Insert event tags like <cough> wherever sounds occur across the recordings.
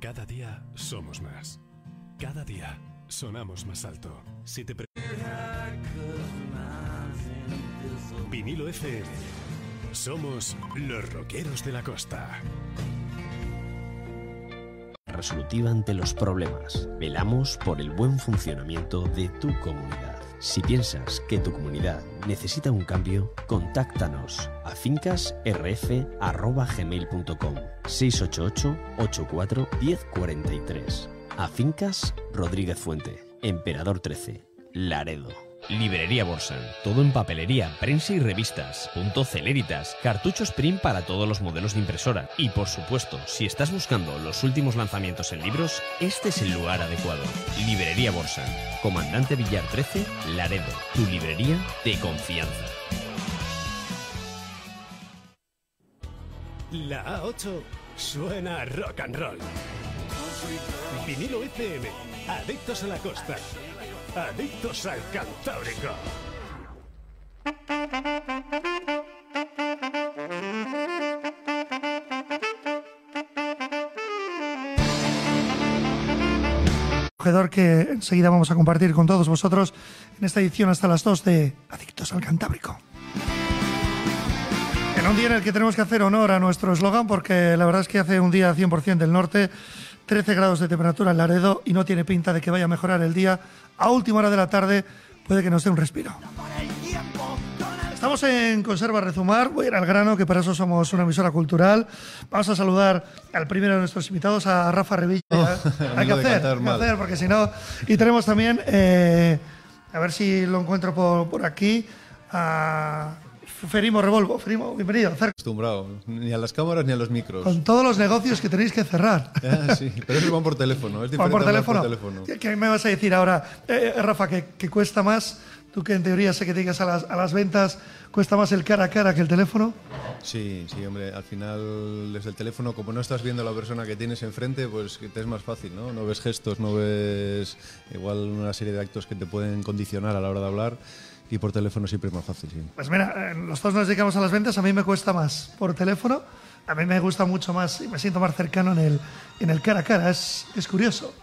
Cada día somos más. Cada día sonamos más alto. Si te Vinilo FM. Somos los rockeros de la costa. resolutiva ante los problemas. Velamos por el buen funcionamiento de tu comunidad. Si piensas que tu comunidad necesita un cambio, contáctanos a fincasrf.gmail.com 688 84 1043 A Fincas Rodríguez Fuente, Emperador 13, Laredo. Librería Borsan. Todo en papelería, prensa y revistas. Punto Celeritas. Cartuchos print para todos los modelos de impresora. Y por supuesto, si estás buscando los últimos lanzamientos en libros, este es el lugar adecuado. Librería Borsan. Comandante Villar 13, Laredo. Tu librería de confianza. La A8 suena rock and roll. Vinilo FM. Adictos a la costa. Adictos al Cantábrico. que enseguida vamos a compartir con todos vosotros en esta edición hasta las 2 de Adictos al Cantábrico. En un día en el que tenemos que hacer honor a nuestro eslogan porque la verdad es que hace un día 100% del norte, 13 grados de temperatura en Laredo y no tiene pinta de que vaya a mejorar el día. A última hora de la tarde puede que nos dé un respiro. Estamos en Conserva Rezumar, voy a ir al grano, que para eso somos una emisora cultural. Vamos a saludar al primero de nuestros invitados, a Rafa Revilla. hay <laughs> que hacer, hay que hacer, porque si no... Y tenemos también, eh, a ver si lo encuentro por, por aquí, a Ferimo Revolvo. Ferimo, bienvenido. acostumbrado, ni a las cámaras ni a los micros. Con todos los negocios que tenéis que cerrar. Ah, sí, pero eso van por teléfono, es <laughs> diferente por teléfono. por teléfono. ¿Qué, me vas a decir ahora, Eh, Rafa, que, que cuesta más? Tú que en teoría sé que te dedicas a las, a las ventas, ¿cuesta más el cara a cara que el teléfono? Sí, sí, hombre, al final desde el teléfono, como no estás viendo a la persona que tienes enfrente, pues te es más fácil, ¿no? No ves gestos, no ves igual una serie de actos que te pueden condicionar a la hora de hablar y por teléfono siempre es más fácil, sí. Pues mira, eh, los dos nos dedicamos a las ventas, a mí me cuesta más por teléfono, a mí me gusta mucho más y me siento más cercano en el, en el cara a cara, es, es curioso.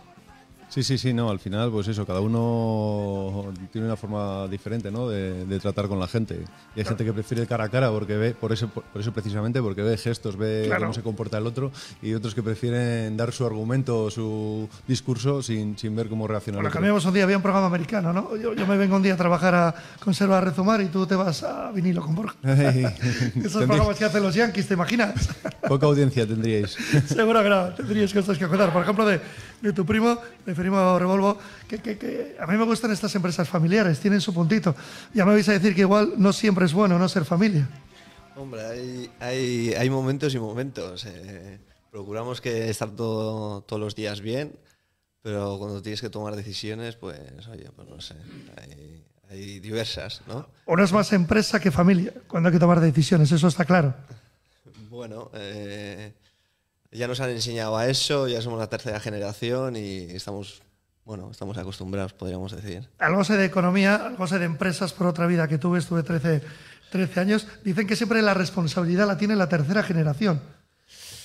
Sí, sí, sí, no, al final, pues eso, cada uno tiene una forma diferente, ¿no? De, de tratar con la gente. Y hay gente que prefiere cara a cara porque ve, por eso, por, eso precisamente, porque ve gestos, ve Claro. cómo se comporta el otro, y otros que prefieren dar su argumento, su discurso, sin, sin ver cómo reacciona Bueno, cambiamos un día, había un programa americano, ¿no? Yo, yo me vengo un día a trabajar a Conserva a Rezumar y tú te vas a vinilo con Borja. <laughs> Esos programas que hacen los Yankees, ¿te imaginas? Poca audiencia tendríais. <laughs> Seguro que no, tendrías cosas que contar. Por ejemplo, de, de tu primo, de primo Revolvo, que, que- que a mí me gustan estas empresas familiares, tienen su puntito. Ya me vais a decir que igual no siempre es bueno no ser familia. Hombre, hay, hay, hay momentos y momentos. eh. procuramos que estar todo- todos los días bien, pero cuando tienes que tomar decisiones, pues, oye, pues no sé, hay, hay diversas, ¿no? Uno es más empresa que familia cuando hay que tomar decisiones, eso está claro. Bueno, eh, ya nos han enseñado a eso, ya somos la tercera generación y estamos, bueno, estamos acostumbrados, podríamos decir. Algo sé de economía, algo sé de empresas por otra vida que tuve, estuve 13, 13 años. Dicen que siempre la responsabilidad la tiene la tercera generación.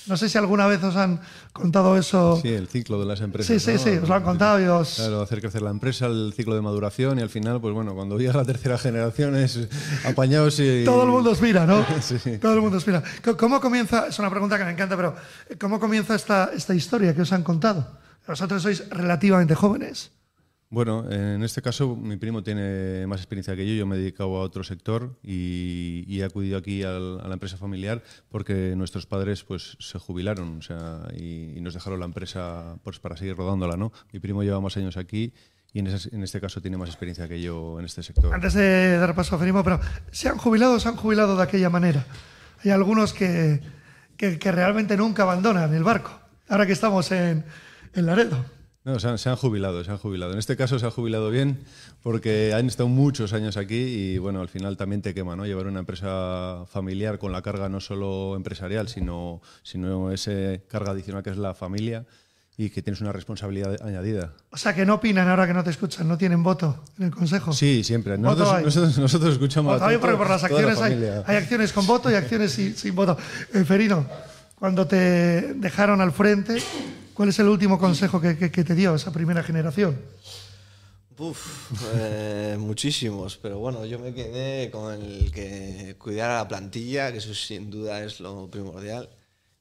No sé si alguna vez os han contado eso. Sí, el ciclo de las empresas. Sí, sí, ¿no? sí, os lo han contado y os- Claro, hacer crecer la empresa, el ciclo de maduración y al final, pues bueno, cuando llega la tercera generación es apañados y... Todo el mundo os mira, ¿no? <laughs> Sí. Todo el mundo os mira. ¿Cómo comienza? Es una pregunta que me encanta, pero eh, ¿cómo comienza esta, esta historia que os han contado? Vosotros sois relativamente jóvenes. Bueno, en este caso mi primo tiene más experiencia que yo, yo me he dedicado a otro sector y, he acudido aquí a la empresa familiar porque nuestros padres pues se jubilaron o sea, y, nos dejaron la empresa pues, para seguir rodándola. ¿no? Mi primo lleva más años aquí y en, ese- en este caso tiene más experiencia que yo en este sector. Antes de dar paso a Ferimo, pero ¿se han jubilado se han jubilado de aquella manera? Hay algunos que, que, que realmente nunca abandonan el barco. Ahora que estamos en, en Laredo. No, se han, se han jubilado, se han jubilado. En este caso se han jubilado bien porque han estado muchos años aquí y bueno, al final también te quema, ¿no? Llevar una empresa familiar con la carga no solo empresarial, sino, sino ese carga adicional que es la familia y que tienes una responsabilidad añadida. O sea, que no opinan ahora que no te escuchan, no tienen voto en el Consejo. Sí, siempre. Nosotros, hay. nosotros, nosotros escuchamos Voto porque por las la acciones hay, acciones con voto y acciones sin, sin voto. Eh, Ferino, cuando te dejaron al frente, ¿cuál es el último consejo que, que, que te dio esa primera generación? Uf, eh, <laughs> muchísimos, pero bueno, yo me quedé con el que cuidar a la plantilla, que eso sin duda es lo primordial,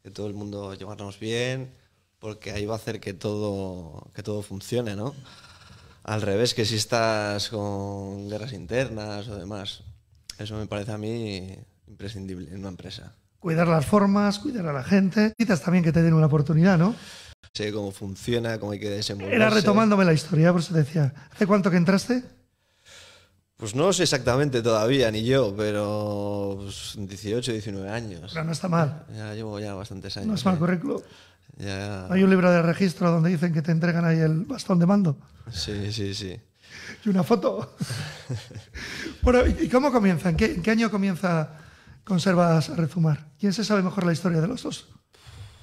que todo el mundo llevarnos bien, porque ahí va a hacer que todo, que todo funcione, ¿no? Al revés, que si estás con guerras internas o demás, eso me parece a mí imprescindible en una empresa. Cuidar las formas, cuidar a la gente. Quizás también que te den una oportunidad, ¿no? Sé cómo funciona, cómo hay que desenvolverse. Era retomándome la historia, por eso te decía. ¿Hace cuánto que entraste? Pues no sé exactamente todavía, ni yo, pero pues, 18, 19 años. Pero no está mal. Ya llevo ya bastantes años. No es mal ¿eh? currículo. Ya- Hay un libro de registro donde dicen que te entregan ahí el bastón de mando Sí, sí, sí. y una foto. <laughs> bueno, ¿y cómo comienza? ¿En qué, en qué año comienza Conservas Rezumar? ¿Quién se sabe mejor la historia de los dos?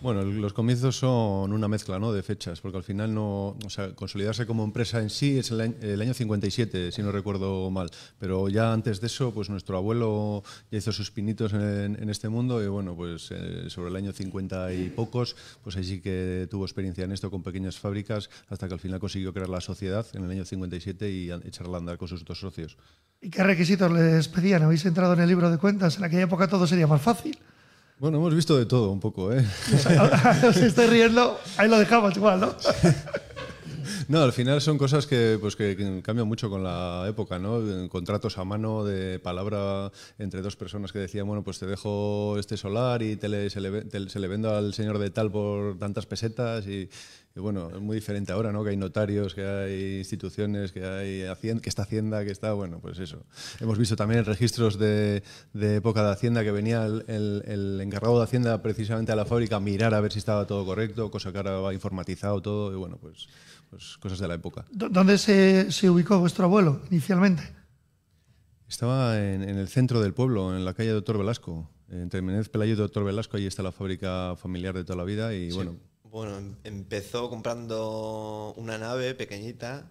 Bueno, los comienzos son una mezcla ¿no? de fechas, porque al final no, o sea, consolidarse como empresa en sí es el año, el año 57, si no recuerdo mal. Pero ya antes de eso, pues nuestro abuelo ya hizo sus pinitos en, este mundo y bueno, pues eh, sobre el año 50 y pocos, pues ahí que tuvo experiencia en esto con pequeñas fábricas hasta que al final consiguió crear la sociedad en el año 57 y echarla a andar con sus dos socios. ¿Y qué requisitos les pedían? ¿Habéis entrado en el libro de cuentas? En aquella época todo sería más fácil. Bueno, hemos visto de todo un poco, ¿eh? <laughs> Os estoy riendo, ahí lo dejamos igual, ¿no? <laughs> No, al final son cosas que, pues, que, cambian mucho con la época, ¿no? Contratos a mano de palabra entre dos personas que decían, bueno, pues te dejo este solar y te le- se, le, te- se le vendo al señor de tal por tantas pesetas y, y bueno, es muy diferente ahora, ¿no? Que hay notarios, que hay instituciones, que hay que está Hacienda, que está, bueno, pues eso. Hemos visto también registros de, de época de Hacienda que venía el, el- el encargado de Hacienda precisamente a la fábrica a mirar a ver si estaba todo correcto, cosa que ahora va informatizado todo y bueno, pues, pues cosas de la época. ¿Dó- ¿Dónde se, se ubicó vuestro abuelo inicialmente? Estaba en, en el centro del pueblo, en la calle Doctor Velasco. Entre Menéndez Pelayo y Doctor Velasco, ahí está la fábrica familiar de toda la vida y bueno, Bueno, em- empezó comprando una nave pequeñita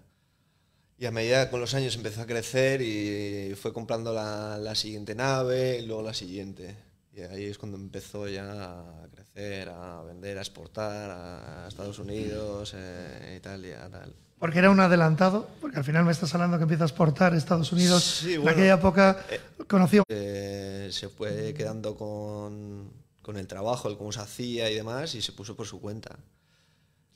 y a medida con los años empezó a crecer y fue comprando la, la siguiente nave y luego la siguiente. Y ahí es cuando empezó ya a crecer, a vender, a exportar a Estados Unidos, eh, Italia, tal. Porque era un adelantado, porque al final me estás hablando que empieza a exportar a Estados Unidos. Sí, en bueno, aquella época conoció. Eh, se fue quedando con, con el trabajo, el cómo se hacía y demás, y se puso por su cuenta.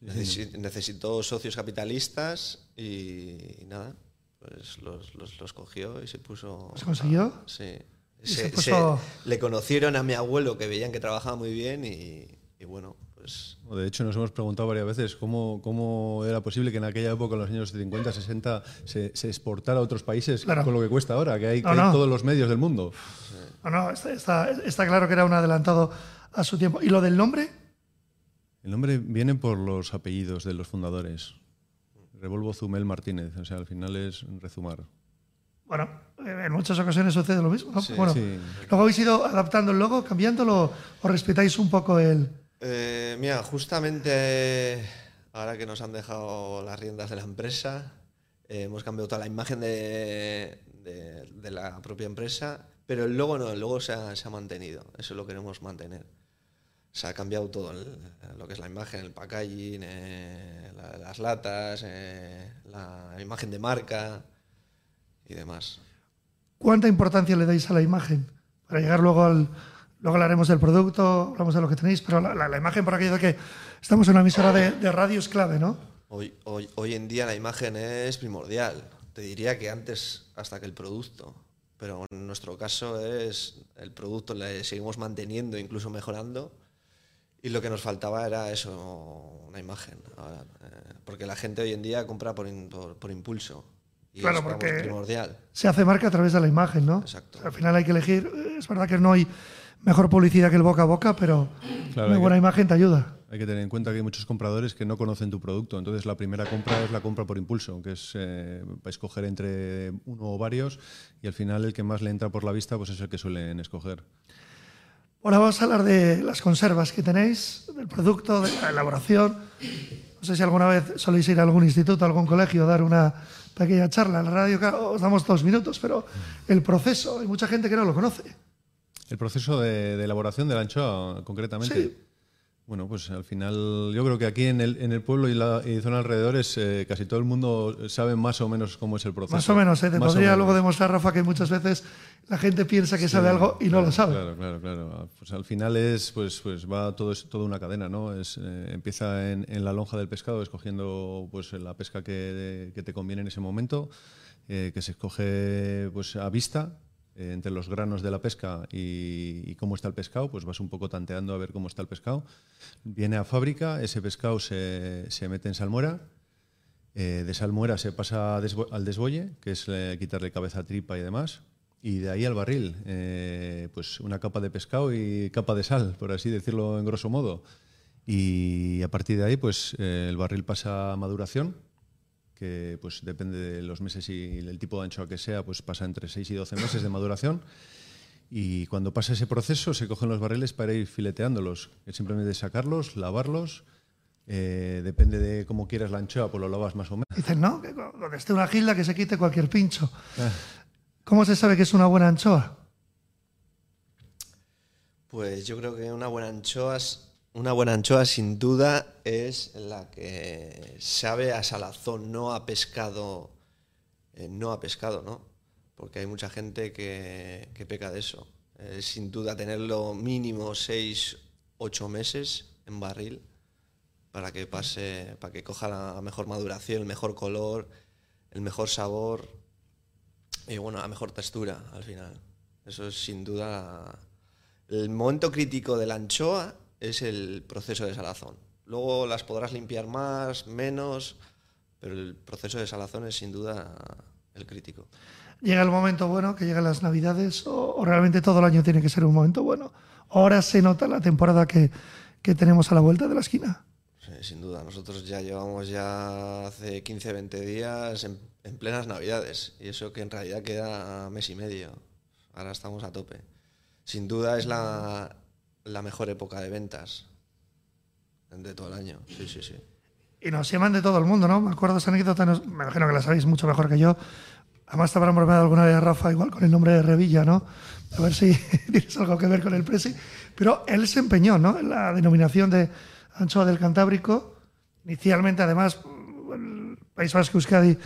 Necesi- necesitó socios capitalistas y, nada, pues los, los, los cogió y se puso... ¿Los consiguió? Sí. Se Se- puso- se- le conocieron a mi abuelo que veían que trabajaba muy bien y, y bueno, pues de hecho nos hemos preguntado varias veces cómo, cómo era posible que en aquella época, en los años 50, 60, se, se exportara a otros países Claro. con lo que cuesta ahora, que hay, No, que hay no. todos los medios del mundo. No, no, está, está- está claro que era un adelantado a su tiempo. ¿Y lo del nombre? El nombre viene por los apellidos de los fundadores. Revolvo Zumel Martínez, o sea, al final es Rezumar. Bueno, en muchas ocasiones sucede lo mismo. ¿no? Sí, bueno, sí. Luego habéis ido adaptando el logo, cambiándolo, o respetáis un poco el. Eh, mira, justamente ahora que nos han dejado las riendas de la empresa, eh, hemos cambiado toda la imagen de, la propia empresa, pero el logo no, el logo se ha, mantenido, eso lo queremos mantener. Se ha cambiado todo, lo que es la imagen, el packaging, eh, la- las latas, la imagen de marca y demás. ¿Cuánta importancia le dais a la imagen? Para llegar luego al. Luego hablaremos del producto, hablamos de lo que tenéis, pero la, la- la imagen por aquello de que estamos en una emisora de, de radio es clave, ¿no? Hoy, hoy, hoy en día la imagen es primordial. Te diría que antes hasta que el producto. Pero en nuestro caso es el producto, le seguimos manteniendo, incluso mejorando. Y lo que nos faltaba era eso, una imagen. Ahora, eh, porque la gente hoy en día compra por, in- por, por impulso. Y Claro, es porque- primordial. Se hace marca a través de la imagen, ¿no? Exacto. Al final hay que elegir. Es verdad que no hay mejor publicidad que el boca a boca, pero Claro, una buena que- imagen te ayuda. Hay que tener en cuenta que hay muchos compradores que no conocen tu producto. Entonces, la primera compra es la compra por impulso, que es eh, escoger entre uno o varios. Y al final, el que más le entra por la vista, pues es el que suelen escoger. Ahora vamos a hablar de las conservas que tenéis, del producto, de la elaboración. No sé si alguna vez soléis ir a algún instituto, a algún colegio, a dar una pequeña charla. En la radio os damos dos minutos, pero el proceso, hay mucha gente que no lo conoce. El proceso de, de elaboración de la anchoa, concretamente. Sí. Bueno, pues al final yo creo que aquí en el, en el pueblo y la y zona alrededores eh, casi todo el mundo sabe más o menos cómo es el proceso. Más o menos, ¿eh? Te Más podría luego demostrar, Rafa, que muchas veces la gente piensa que sabe algo y no lo sabe. Claro, claro, claro. Pues al final es, pues, pues va todo es toda una cadena, ¿no? Es, eh, empieza en, en la lonja del pescado, escogiendo pues la pesca que, que te conviene en ese momento, eh, que se escoge pues a vista. Eh, entre los granos de la pesca y, cómo está el pescado, pues vas un poco tanteando a ver cómo está el pescado. Viene a fábrica, ese pescado se, se mete en salmuera, eh, de salmuera se pasa al desbolle, que es eh, quitarle cabeza, tripa y demás. Y de ahí al barril, pues una capa de pescado y capa de sal, por así decirlo en grosso modo. Y a partir de ahí, pues el barril pasa a maduración, que pues depende de los meses y el tipo de anchoa que sea, pues pasa entre 6 y 12 meses de maduración. Y cuando pasa ese proceso, se cogen los barriles para ir fileteándolos. Es simplemente sacarlos, lavarlos. eh, depende de cómo quieras la anchoa, pues lo lavas más o menos. Dicen, no, que donde esté una gilda que se quite cualquier pincho. Ah. ¿Cómo se sabe que es una buena anchoa? Pues yo creo que una buena anchoa, es- una buena anchoa sin duda es la que sabe a salazón, no a pescado, eh, no a pescado, ¿no? Porque hay mucha gente que, que peca de eso. Eh, sin duda tenerlo mínimo 6, 8 meses en barril para que pase, para que coja la mejor maduración, el mejor color, el mejor sabor y bueno, la mejor textura al final. Eso es sin duda el momento crítico de la anchoa es el proceso de salazón. Luego las podrás limpiar más, menos, pero el proceso de salazón es sin duda el crítico. Llega el momento bueno, que llegan las navidades, o, o realmente todo el año tiene que ser un momento bueno. Ahora se nota la temporada que, que tenemos a la vuelta de la esquina. Sí, sin duda, nosotros ya llevamos ya hace 15, 20 días en, en plenas navidades y eso que en realidad queda mes y medio. Ahora estamos a tope. Sin duda es la, la mejor época de ventas de todo el año. Sí, sí, sí. Y nos llaman de todo el mundo, ¿no? Me acuerdo esa anécdota, me imagino que la sabéis mucho mejor que yo. Además te habrán alguna vez, Rafa, igual con el nombre de Revilla, ¿no? A ver si <laughs> tienes algo que ver con el Presi. Pero él se empeñó, ¿no? En la denominación de anchoa del Cantábrico. Inicialmente, además, el País Vasco Euskadi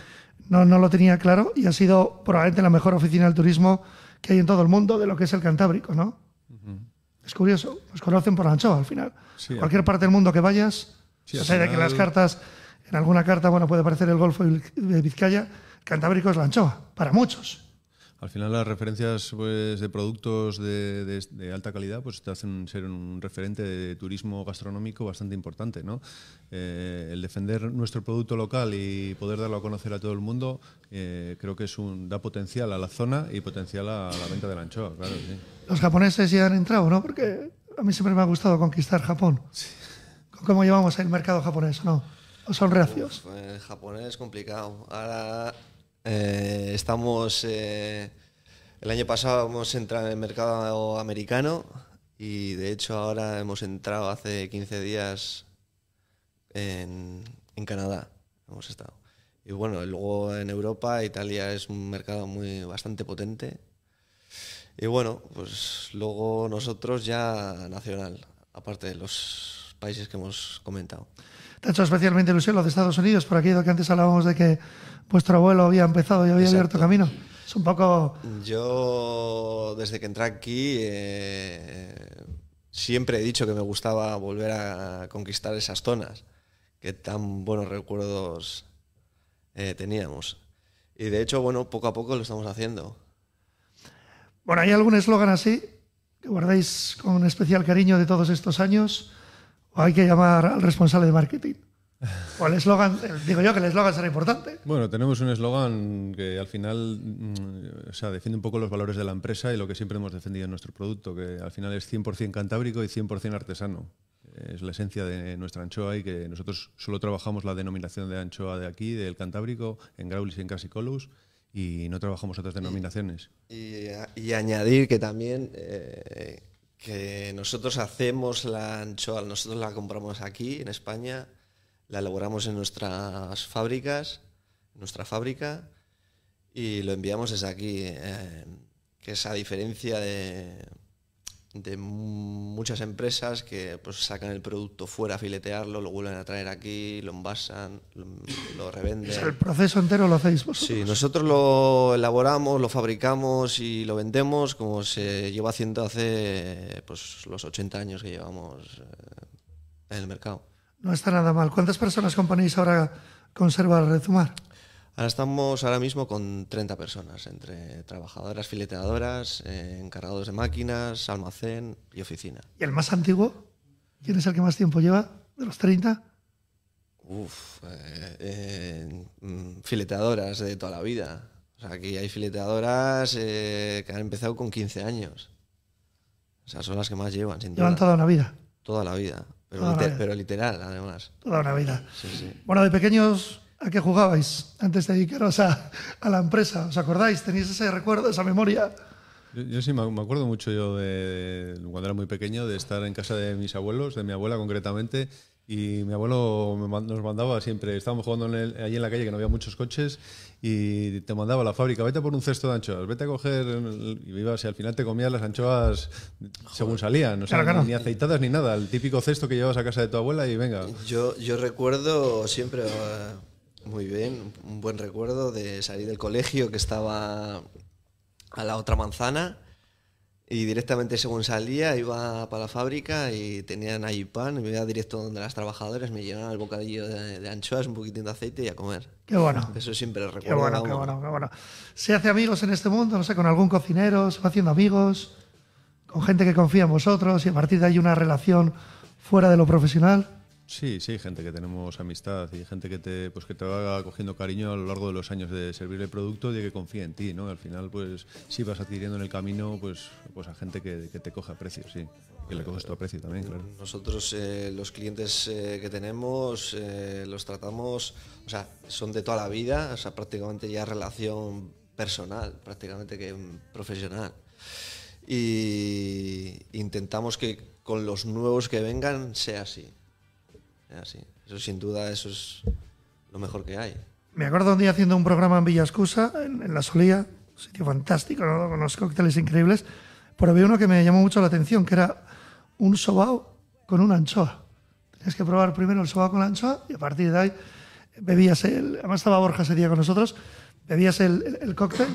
no, no lo tenía claro y ha sido probablemente la mejor oficina del turismo que hay en todo el mundo de lo que es el Cantábrico, ¿no? Es curioso, nos conocen por la anchoa al final. Sí, Cualquier parte del mundo que vayas, Sí, o sea, de que las cartas, en alguna carta, bueno, puede aparecer el Golfo de Vizcaya, Cantábrico es la anchoa, para muchos. Al final las referencias pues, de productos de, de- de alta calidad pues, te hacen ser un referente de turismo gastronómico bastante importante. ¿no? Eh, el defender nuestro producto local y poder darlo a conocer a todo el mundo eh, creo que es un, da potencial a la zona y potencial a la venta de la anchoa. Claro, sí. Los japoneses ya han entrado, ¿no? Porque a mí siempre me ha gustado conquistar Japón. ¿Cómo llevamos el mercado japonés? ¿No? ¿O son reacios? Uf, el japonés es complicado. Ahora eh, estamos. eh, el año pasado hemos entrado en el mercado americano y de hecho ahora hemos entrado hace 15 días en, en Canadá. Hemos estado. Y bueno, luego en Europa, Italia es un mercado muy bastante potente. Y bueno, pues luego nosotros ya nacional, aparte de los países que hemos comentado. Te ha hecho especialmente ilusión lo de Estados Unidos, por de que antes hablábamos de que vuestro abuelo había empezado y había Exacto. abierto camino. Es un poco... Yo, desde que entré aquí, eh, siempre he dicho que me gustaba volver a conquistar esas zonas, que tan buenos recuerdos eh, teníamos. Y de hecho, bueno, poco a poco lo estamos haciendo. Bueno, ¿hay algún eslogan así que guardéis con especial cariño de todos estos años? ¿O hay que llamar al responsable de marketing? O el eslogan, eh, digo yo que el eslogan será importante. Bueno, tenemos un eslogan que al final mm, o sea, defiende un poco los valores de la empresa y lo que siempre hemos defendido en nuestro producto, que al final es 100% cantábrico y 100% artesano. Es la esencia de nuestra anchoa y que nosotros solo trabajamos la denominación de anchoa de aquí, del Cantábrico, en Graulis y en Casicolus, y no trabajamos otras denominaciones. Y, y añadir que también eh, que nosotros hacemos la anchoa, nosotros la compramos aquí en España, la elaboramos en nuestras fábricas, en nuestra fábrica, y lo enviamos desde aquí, eh, que es a diferencia de, de muchas empresas que pues sacan el producto fuera a filetearlo, lo vuelven a traer aquí, lo envasan, lo, lo revenden. el proceso entero lo hacéis vosotros. Sí, nosotros lo elaboramos, lo fabricamos y lo vendemos como se lleva haciendo hace pues, los 80 años que llevamos eh, en el mercado. No está nada mal. ¿Cuántas personas componéis ahora Conserva Rezumar? Ahora estamos ahora mismo con 30 personas, entre trabajadoras, fileteadoras, eh, encargados de máquinas, almacén y oficina. ¿Y el más antiguo? ¿Quién es el que más tiempo lleva? ¿De los 30? Uf, eh, eh, mm, fileteadoras de toda la vida. O sea, aquí hay fileteadoras eh, que han empezado con 15 años. O sea, son las que más llevan, sin Llevan duda. toda una vida. Toda la vida. Pero, Toda liter- pero literal, además. Toda una vida. Sí, sí. Bueno, de pequeños, ¿a qué jugabais antes de dedicaros a, a la empresa? ¿Os acordáis? ¿Tenéis ese recuerdo, esa memoria? Yo, yo sí me acuerdo mucho yo de cuando era muy pequeño de estar en casa de mis abuelos, de mi abuela concretamente, y mi abuelo nos mandaba siempre, estábamos jugando en el- allí en la calle que no había muchos coches y te mandaba a la fábrica, vete por un cesto de anchoas, vete a coger, el- y ibas y al final te comías las anchoas según salían, o sea, Claro, claro. ni aceitadas ni nada, el típico cesto que llevas a casa de tu abuela y venga. Yo, yo recuerdo siempre muy bien, un buen recuerdo de salir del colegio que estaba a la otra manzana y directamente según salía iba para la fábrica y tenían ahí pan y me iba directo donde las trabajadoras me llenaban el bocadillo de, de anchoas, un poquitín de aceite y a comer. Qué bueno. Eso siempre recuerdo. Qué bueno, qué bueno, qué bueno. ¿Se hace amigos en este mundo? No sé, con algún cocinero, se va haciendo amigos, con gente que confía en vosotros y a partir de ahí una relación fuera de lo profesional. Sí, sí, gente que tenemos amistad y gente que te, pues que te va cogiendo cariño a lo largo de los años de servir el producto y que confía en ti, ¿no? Al final, pues sí vas adquiriendo en el camino, pues, pues a gente que, te coge aprecio, sí. Que le coges tu aprecio también, claro. Nosotros eh, los clientes eh, que tenemos eh, los tratamos, o sea, son de toda la vida, o sea, prácticamente ya relación personal, prácticamente que profesional. Y intentamos que con los nuevos que vengan sea así. Sea así. Eso sin duda, eso es lo mejor que hay. Me acuerdo un día haciendo un programa en Villascusa, en, en La Solía, un sitio fantástico, ¿no? con unos cócteles increíbles, pero había uno que me llamó mucho la atención, que era un sobao con una anchoa. Tenías que probar primero el sobao con la anchoa y a partir de ahí bebías el... Además estaba Borja ese día con nosotros, bebías el, el- el cóctel.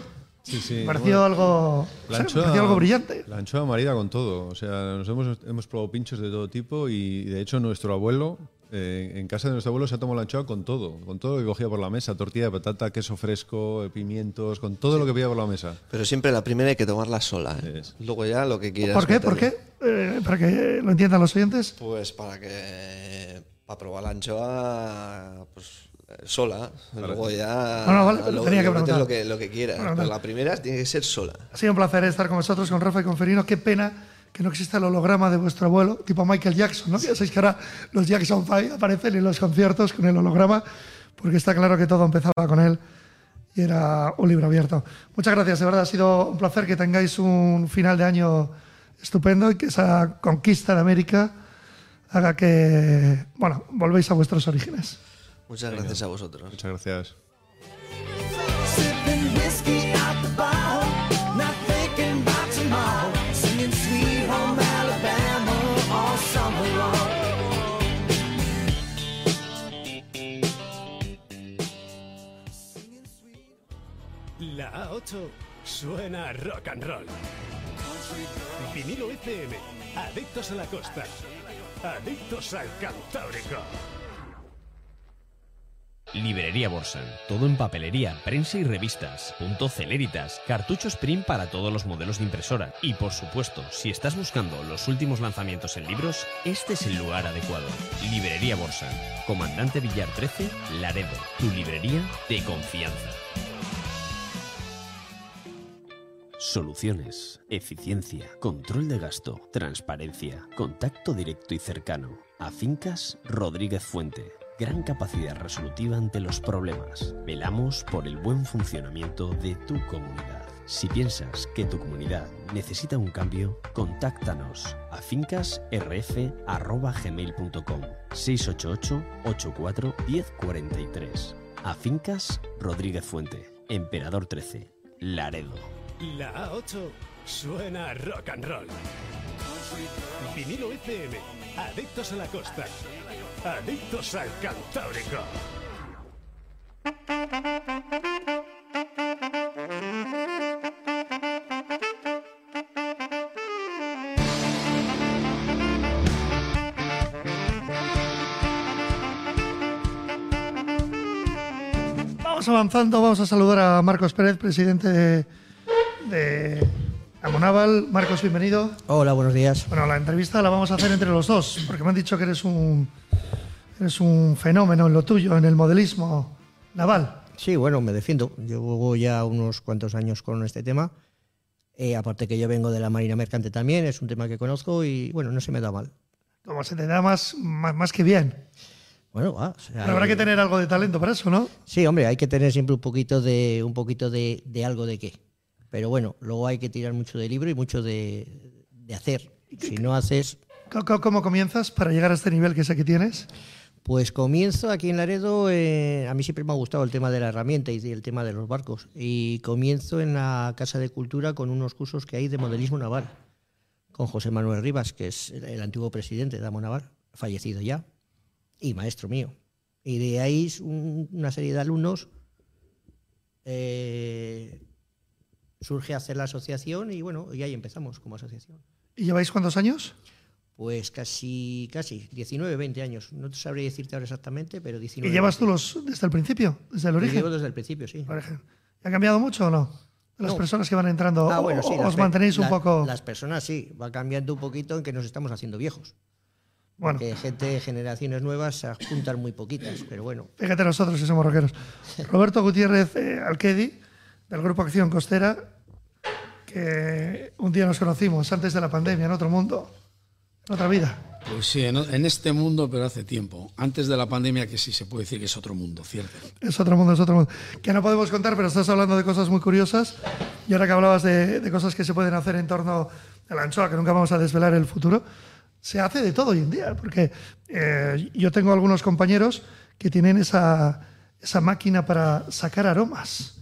Sí, sí. Pareció algo, La anchoa, pareció algo brillante. La anchoa marida con todo. O sea, nos hemos, hemos probado pinchos de todo tipo y de hecho nuestro abuelo, eh, en casa de nuestro abuelo se ha tomado la anchoa con todo, con todo lo que cogía por la mesa, tortilla de patata, queso fresco, eh, pimientos, con todo lo que veía por la mesa. Pero siempre la primera hay que tomarla sola. ¿eh? Es. Luego ya lo que quieras. ¿Por qué? ¿Por qué? Eh, para que lo entiendan los oyentes. Pues para que para probar la anchoa pues eh, sola, luego ya No, no, vale, lo, tenía que preguntar. lo que, lo que quieras. Bueno, pero no. la primera tiene que ser sola. Ha sido un placer estar con vosotros, con Rafa y con Ferino. Qué pena que no exista el holograma de vuestro abuelo, tipo Michael Jackson, ¿no? Que ya sabéis que ahora los Jackson 5 aparecen en los conciertos con el holograma, porque está claro que todo empezaba con él y era un libro abierto. Muchas gracias, de verdad ha sido un placer que tengáis un final de año estupendo y que esa conquista de América haga que, bueno, volvéis a vuestros orígenes. Muchas gracias a vosotros. Muchas gracias. suena rock and roll. Vinilo FM, adictos a la costa, adictos al Cantábrico. Librería Borsa. Todo en papelería, prensa y revistas. Punto Celeritas. Cartuchos print para todos los modelos de impresora. Y por supuesto, si estás buscando los últimos lanzamientos en libros, este es el lugar adecuado. Librería Borsa. Comandante Villar 13, Laredo. Tu librería de confianza. Soluciones, eficiencia, control de gasto, transparencia, contacto directo y cercano. A Fincas Rodríguez Fuente. Gran capacidad resolutiva ante los problemas. Velamos por el buen funcionamiento de tu comunidad. Si piensas que tu comunidad necesita un cambio, contáctanos a fincasrf.gmail.com 688 84 1043 A Fincas Rodríguez Fuente, Emperador 13, Laredo. La A8 suena a rock and roll. Vinilo FM, adictos a la costa, adictos al Cantábrico. Vamos avanzando, vamos a saludar a Marcos Pérez, presidente de, de Amonaval. Marcos, bienvenido. Hola, buenos días. Bueno, la entrevista la vamos a hacer entre los dos, porque me han dicho que eres un, eres un fenómeno en lo tuyo, en el modelismo naval. Sí, bueno, me defiendo. Llevo ya unos cuantos años con este tema. Eh, aparte que yo vengo de la Marina Mercante también, es un tema que conozco y bueno, no se me da mal. Como se te da más, más, más que bien. Bueno, va. o sea, Pero habrá que tener algo de talento para eso, ¿no? Sí, hombre, hay que tener siempre un poquito de un poquito de, de algo de qué. Pero bueno, luego hay que tirar mucho de libro y mucho de, de hacer. Si no haces, ¿Cómo- ¿Cómo, cómo comienzas para llegar a este nivel que sé que tienes? Pues comienzo aquí en Laredo, eh, a mí siempre me ha gustado el tema de la herramienta y el tema de los barcos. Y comienzo en la Casa de Cultura con unos cursos que hay de modelismo naval, con José Manuel Rivas, que es el, antiguo presidente de Amo Naval, fallecido ya, y maestro mío. Y de ahí una serie de alumnos eh, surge hacer la asociación y bueno, y ahí empezamos como asociación. ¿Y lleváis cuántos años? Pues casi, casi, 19, 20 años. No te sabría decirte ahora exactamente, pero 19. ¿Y llevas 20. tú los desde el principio, desde el Yo origen? llevo desde el principio, sí. Origen. ¿Ha cambiado mucho o no? De las No. personas que van entrando. Ah, bueno, sí. o os mantenéis un poco. Las personas sí, va cambiando un poquito en que nos estamos haciendo viejos. Bueno, Que gente, generaciones nuevas se juntan muy poquitas, pero bueno. fíjate nosotros que somos rockeros. <laughs> Roberto Gutiérrez eh, Alquedi, del Grupo Acción Costera, que un día nos conocimos antes de la pandemia, en otro mundo, en otra vida. Pues sí, en, en este mundo, pero hace tiempo. Antes de la pandemia, que sí se puede decir que es otro mundo, ¿cierto? Es otro mundo, es otro mundo. Que no podemos contar, pero estás hablando de cosas muy curiosas. Y ahora que hablabas de, de cosas que se pueden hacer en torno a la anchoa, que nunca vamos a desvelar el futuro, se hace de todo hoy en día. Porque eh, yo tengo algunos compañeros que tienen esa, esa máquina para sacar aromas.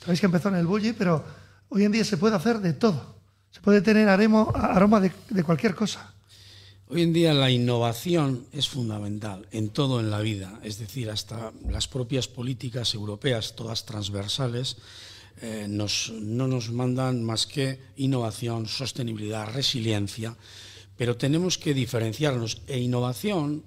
Sabéis que empezó en el bully, pero hoy en día se puede hacer de todo. Se puede tener aroma de, de cualquier cosa. Hoy en día la innovación es fundamental en todo en la vida, es decir, hasta las propias políticas europeas, todas transversales, eh, nos- no nos mandan más que innovación, sostenibilidad, resiliencia, pero tenemos que diferenciarnos. E innovación,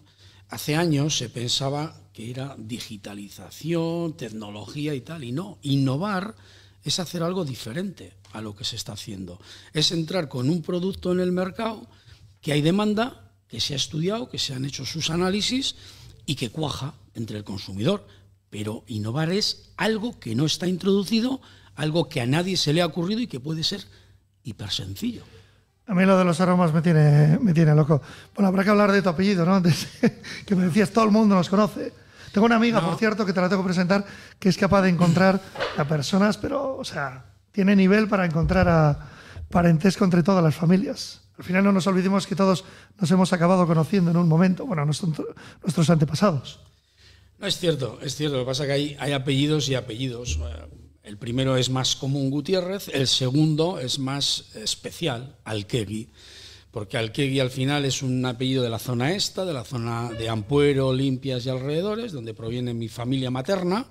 hace años se pensaba que era digitalización, tecnología y tal, y no, innovar es hacer algo diferente a lo que se está haciendo. Es entrar con un producto en el mercado que hay demanda, que se ha estudiado, que se han hecho sus análisis y que cuaja entre el consumidor. Pero innovar es algo que no está introducido, algo que a nadie se le ha ocurrido y que puede ser hiper sencillo. A mí lo de los aromas me tiene, me tiene loco. Bueno, habrá que hablar de tu apellido, ¿no? Antes <laughs> que me decías, todo el mundo nos conoce. Tengo una amiga, por cierto, que te la tengo que presentar, que es capaz de encontrar a personas, pero, o sea, tiene nivel para encontrar a parentesco entre todas las familias. Al final no nos olvidemos que todos nos hemos acabado conociendo en un momento, bueno, nuestro- nuestros antepasados. No es cierto, es cierto. Lo que pasa es que hay, hay apellidos y apellidos. Eh, El primero es más común Gutiérrez, el segundo es más especial, Alquegui, porque Alquegui al final es un apellido de la zona esta, de la zona de Ampuero, Limpias y alrededores, donde proviene mi familia materna.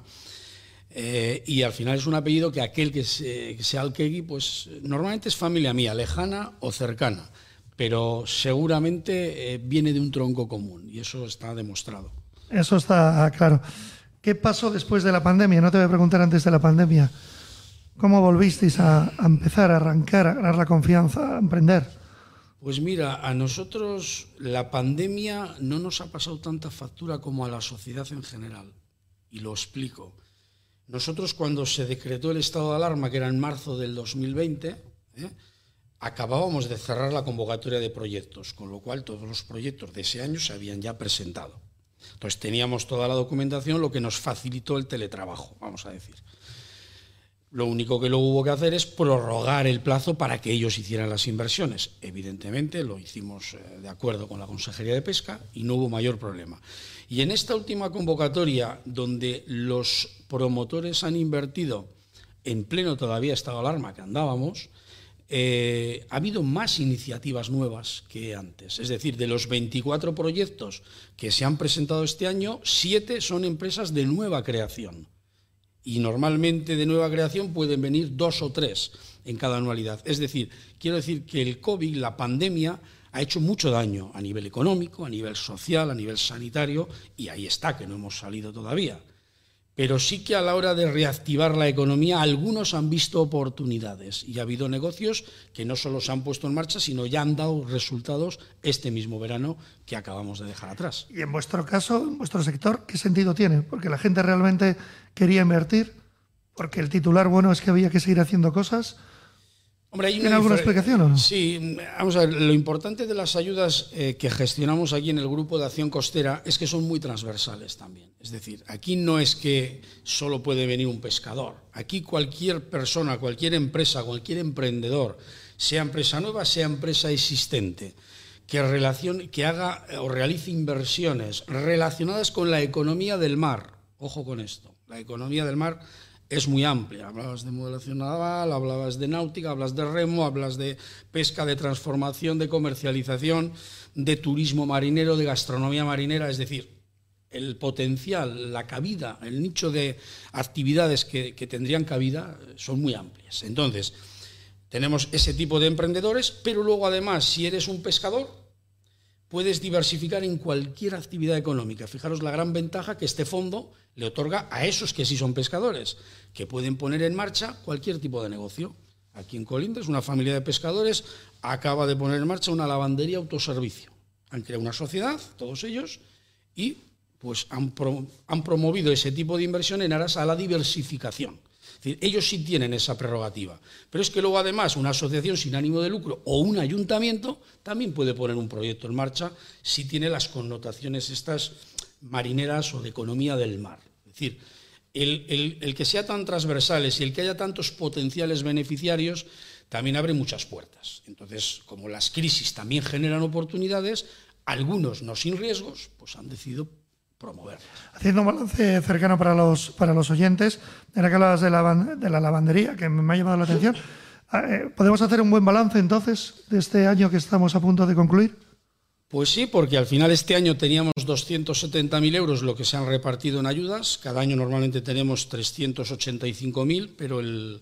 Eh, y al final es un apellido que aquel que, se, que sea Alquegui, pues normalmente es familia mía, lejana o cercana, pero seguramente eh, viene de un tronco común y eso está demostrado. Eso está claro. ¿Qué pasó después de la pandemia? No te voy a preguntar antes de la pandemia. ¿Cómo volvisteis a empezar a arrancar, a ganar la confianza, a emprender? Pues mira, a nosotros la pandemia no nos ha pasado tanta factura como a la sociedad en general. Y lo explico. Nosotros cuando se decretó el estado de alarma, que era en marzo del 2020, ¿eh? acabábamos de cerrar la convocatoria de proyectos, con lo cual todos los proyectos de ese año se habían ya presentado. Entonces teníamos toda la documentación, lo que nos facilitó el teletrabajo, vamos a decir. Lo único que luego hubo que hacer es prorrogar el plazo para que ellos hicieran las inversiones. Evidentemente lo hicimos eh, de acuerdo con la Consejería de Pesca y no hubo mayor problema. Y en esta última convocatoria, donde los promotores han invertido en pleno todavía estado alarma que andábamos, eh, ha habido más iniciativas nuevas que antes. Es decir, de los 24 proyectos que se han presentado este año, 7 son empresas de nueva creación. Y normalmente de nueva creación pueden venir dos o tres en cada anualidad. Es decir, quiero decir que el COVID, la pandemia, ha hecho mucho daño a nivel económico, a nivel social, a nivel sanitario, y ahí está, que no hemos salido todavía. Pero sí que a la hora de reactivar la economía, algunos han visto oportunidades y ha habido negocios que no solo se han puesto en marcha, sino ya han dado resultados este mismo verano que acabamos de dejar atrás. Y en vuestro caso, en vuestro sector, ¿qué sentido tiene? Porque la gente realmente quería invertir, porque el titular bueno es que había que seguir haciendo cosas. Hombre, hay una ¿Tiene alguna explicación o no? Sí, vamos a ver, lo importante de las ayudas eh, que gestionamos aquí en el Grupo de Acción Costera es que son muy transversales también. Es decir, aquí no es que solo puede venir un pescador. Aquí cualquier persona, cualquier empresa, cualquier emprendedor, sea empresa nueva, sea empresa existente, que, relacione, que haga eh, o realice inversiones relacionadas con la economía del mar. Ojo con esto, la economía del mar es muy amplia. Hablabas de modelación naval, hablabas de náutica, hablas de remo, hablas de pesca, de transformación, de comercialización, de turismo marinero, de gastronomía marinera, es decir, el potencial, la cabida, el nicho de actividades que, que tendrían cabida son muy amplias. Entonces, tenemos ese tipo de emprendedores, pero luego además, si eres un pescador, puedes diversificar en cualquier actividad económica. Fijaros la gran ventaja que este fondo le otorga a esos que sí son pescadores, que pueden poner en marcha cualquier tipo de negocio. Aquí en Colindres, una familia de pescadores acaba de poner en marcha una lavandería autoservicio. Han creado una sociedad, todos ellos, y pues han, han promovido ese tipo de inversión en aras a la diversificación. Decir, ellos sí tienen esa prerrogativa. Pero es que luego, además, una asociación sin ánimo de lucro o un ayuntamiento también puede poner un proyecto en marcha si tiene las connotaciones estas marineras o de economía del mar. Es decir, el, el- el que sea tan transversales y el que haya tantos potenciales beneficiarios también abre muchas puertas. Entonces, como las crisis también generan oportunidades, algunos no sin riesgos, pues han decidido promoverlas. Haciendo un balance cercano para los, para los oyentes, era que hablabas de la, de la lavandería, que me ha llamado la atención. Ah, eh, ¿Podemos hacer un buen balance entonces de este año que estamos a punto de concluir? Pues sí, porque al final este año teníamos 270.000 euros lo que se han repartido en ayudas. Cada año normalmente tenemos 385.000, pero el,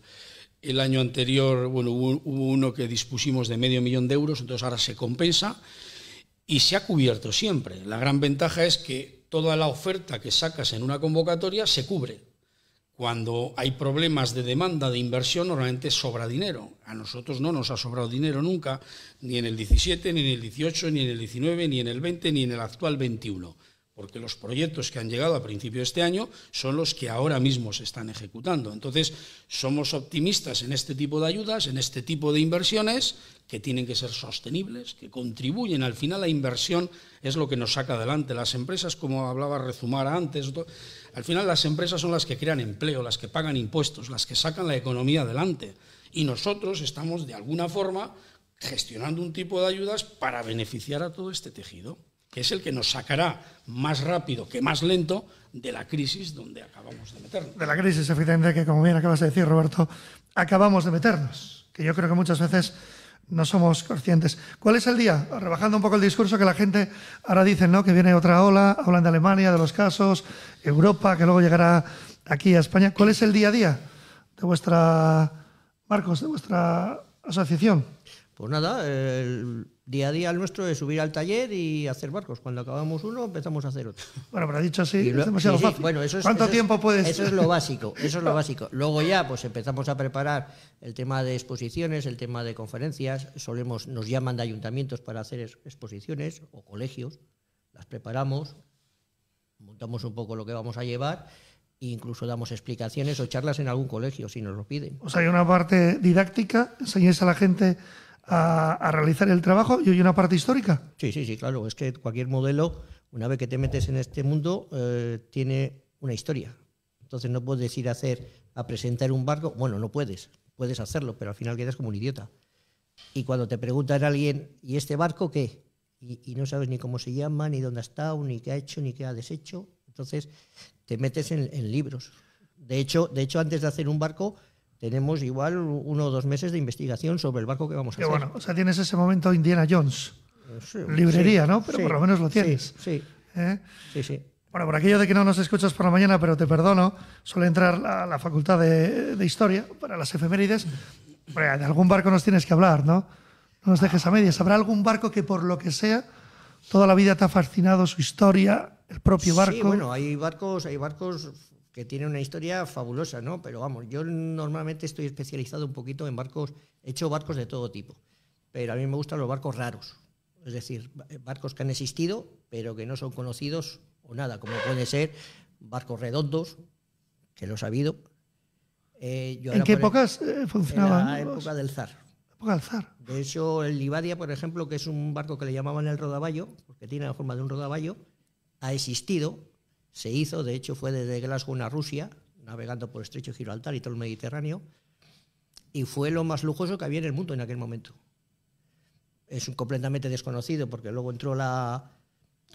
el año anterior bueno, hubo, hubo uno que dispusimos de medio millón de euros, entonces ahora se compensa y se ha cubierto siempre. La gran ventaja es que toda la oferta que sacas en una convocatoria se cubre. Cuando hay problemas de demanda de inversión, normalmente sobra dinero. A nosotros no nos ha sobrado dinero nunca, ni en el 17, ni en el 18, ni en el 19, ni en el 20, ni en el actual 21. Porque los proyectos que han llegado a principio de este año son los que ahora mismo se están ejecutando. Entonces, somos optimistas en este tipo de ayudas, en este tipo de inversiones, que tienen que ser sostenibles, que contribuyen. Al final, la inversión es lo que nos saca adelante. Las empresas, como hablaba Rezumara antes, al final las empresas son las que crean empleo, las que pagan impuestos, las que sacan la economía adelante. Y nosotros estamos, de alguna forma, gestionando un tipo de ayudas para beneficiar a todo este tejido, que es el que nos sacará más rápido que más lento de la crisis donde acabamos de meternos. De la crisis, efectivamente, que como bien acabas de decir, Roberto, acabamos de meternos, que yo creo que muchas veces no somos conscientes. ¿Cuál es el día? Rebajando un poco el discurso que la gente ahora dice, ¿no? Que viene otra ola, hablan de Alemania, de los casos, Europa, que luego llegará aquí a España. ¿Cuál es el día a día de vuestra, Marcos, de vuestra asociación? Pues nada, el día a día el nuestro es subir al taller y hacer barcos. Cuando acabamos uno, empezamos a hacer otro. Bueno, pero dicho así, es demasiado sí, sí, fácil. Bueno, eso es, ¿Cuánto eso es- tiempo puedes...? Eso es lo básico, eso es lo <laughs> básico. Luego ya, pues empezamos a preparar el tema de exposiciones, el tema de conferencias. Solemos, nos llaman de ayuntamientos para hacer ex- exposiciones o colegios. Las preparamos, montamos un poco lo que vamos a llevar e incluso damos explicaciones o charlas en algún colegio si nos lo piden. O sea, hay una parte didáctica, enseñáis a la gente a, realizar el trabajo y hay una parte histórica. Sí, sí, sí, claro. Es que cualquier modelo, una vez que te metes en este mundo, eh, tiene una historia. Entonces no puedes ir a hacer, a presentar un barco. Bueno, no puedes, puedes hacerlo, pero al final quedas como un idiota. Y cuando te preguntan a alguien, ¿y este barco qué? Y, y no sabes ni cómo se llama, ni dónde ha estado, ni qué ha hecho, ni qué ha deshecho. Entonces te metes en, en libros. De hecho, de hecho, antes de hacer un barco, tenemos igual uno o dos meses de investigación sobre el barco que vamos a Que hacer. bueno, o sea, tienes ese momento Indiana Jones. Sí, librería, sí, ¿no? Pero sí, por lo menos lo tienes. Sí, ¿eh? sí, sí. Bueno, por aquello de que no nos escuchas por la mañana, pero te perdono, suele entrar la, la facultad de, de historia para las efemérides. De algún barco nos tienes que hablar, ¿no? No nos dejes a medias. ¿Habrá algún barco que por lo que sea toda la vida te ha fascinado su historia, el propio barco? Sí, bueno, hay barcos, hay barcos que tienen una historia fabulosa, ¿no? Pero vamos, yo normalmente estoy especializado un poquito en barcos, he hecho barcos de todo tipo, pero a mí me gustan los barcos raros, es decir, ba- barcos que han existido, pero que no son conocidos o nada, como puede ser barcos redondos, que los ha habido. Eh, yo ¿En qué épocas eh, En funcionaban? la época del zar. época del zar. De hecho, el Livadia, por ejemplo, que es un barco que le llamaban el rodaballo, porque tiene la forma de un rodaballo, ha existido, se hizo, de hecho fue desde Glasgow a Rusia, navegando por el estrecho de Gibraltar y todo el Mediterráneo, y fue lo más lujoso que había en el mundo en aquel momento. Es un completamente desconocido, porque luego entró la,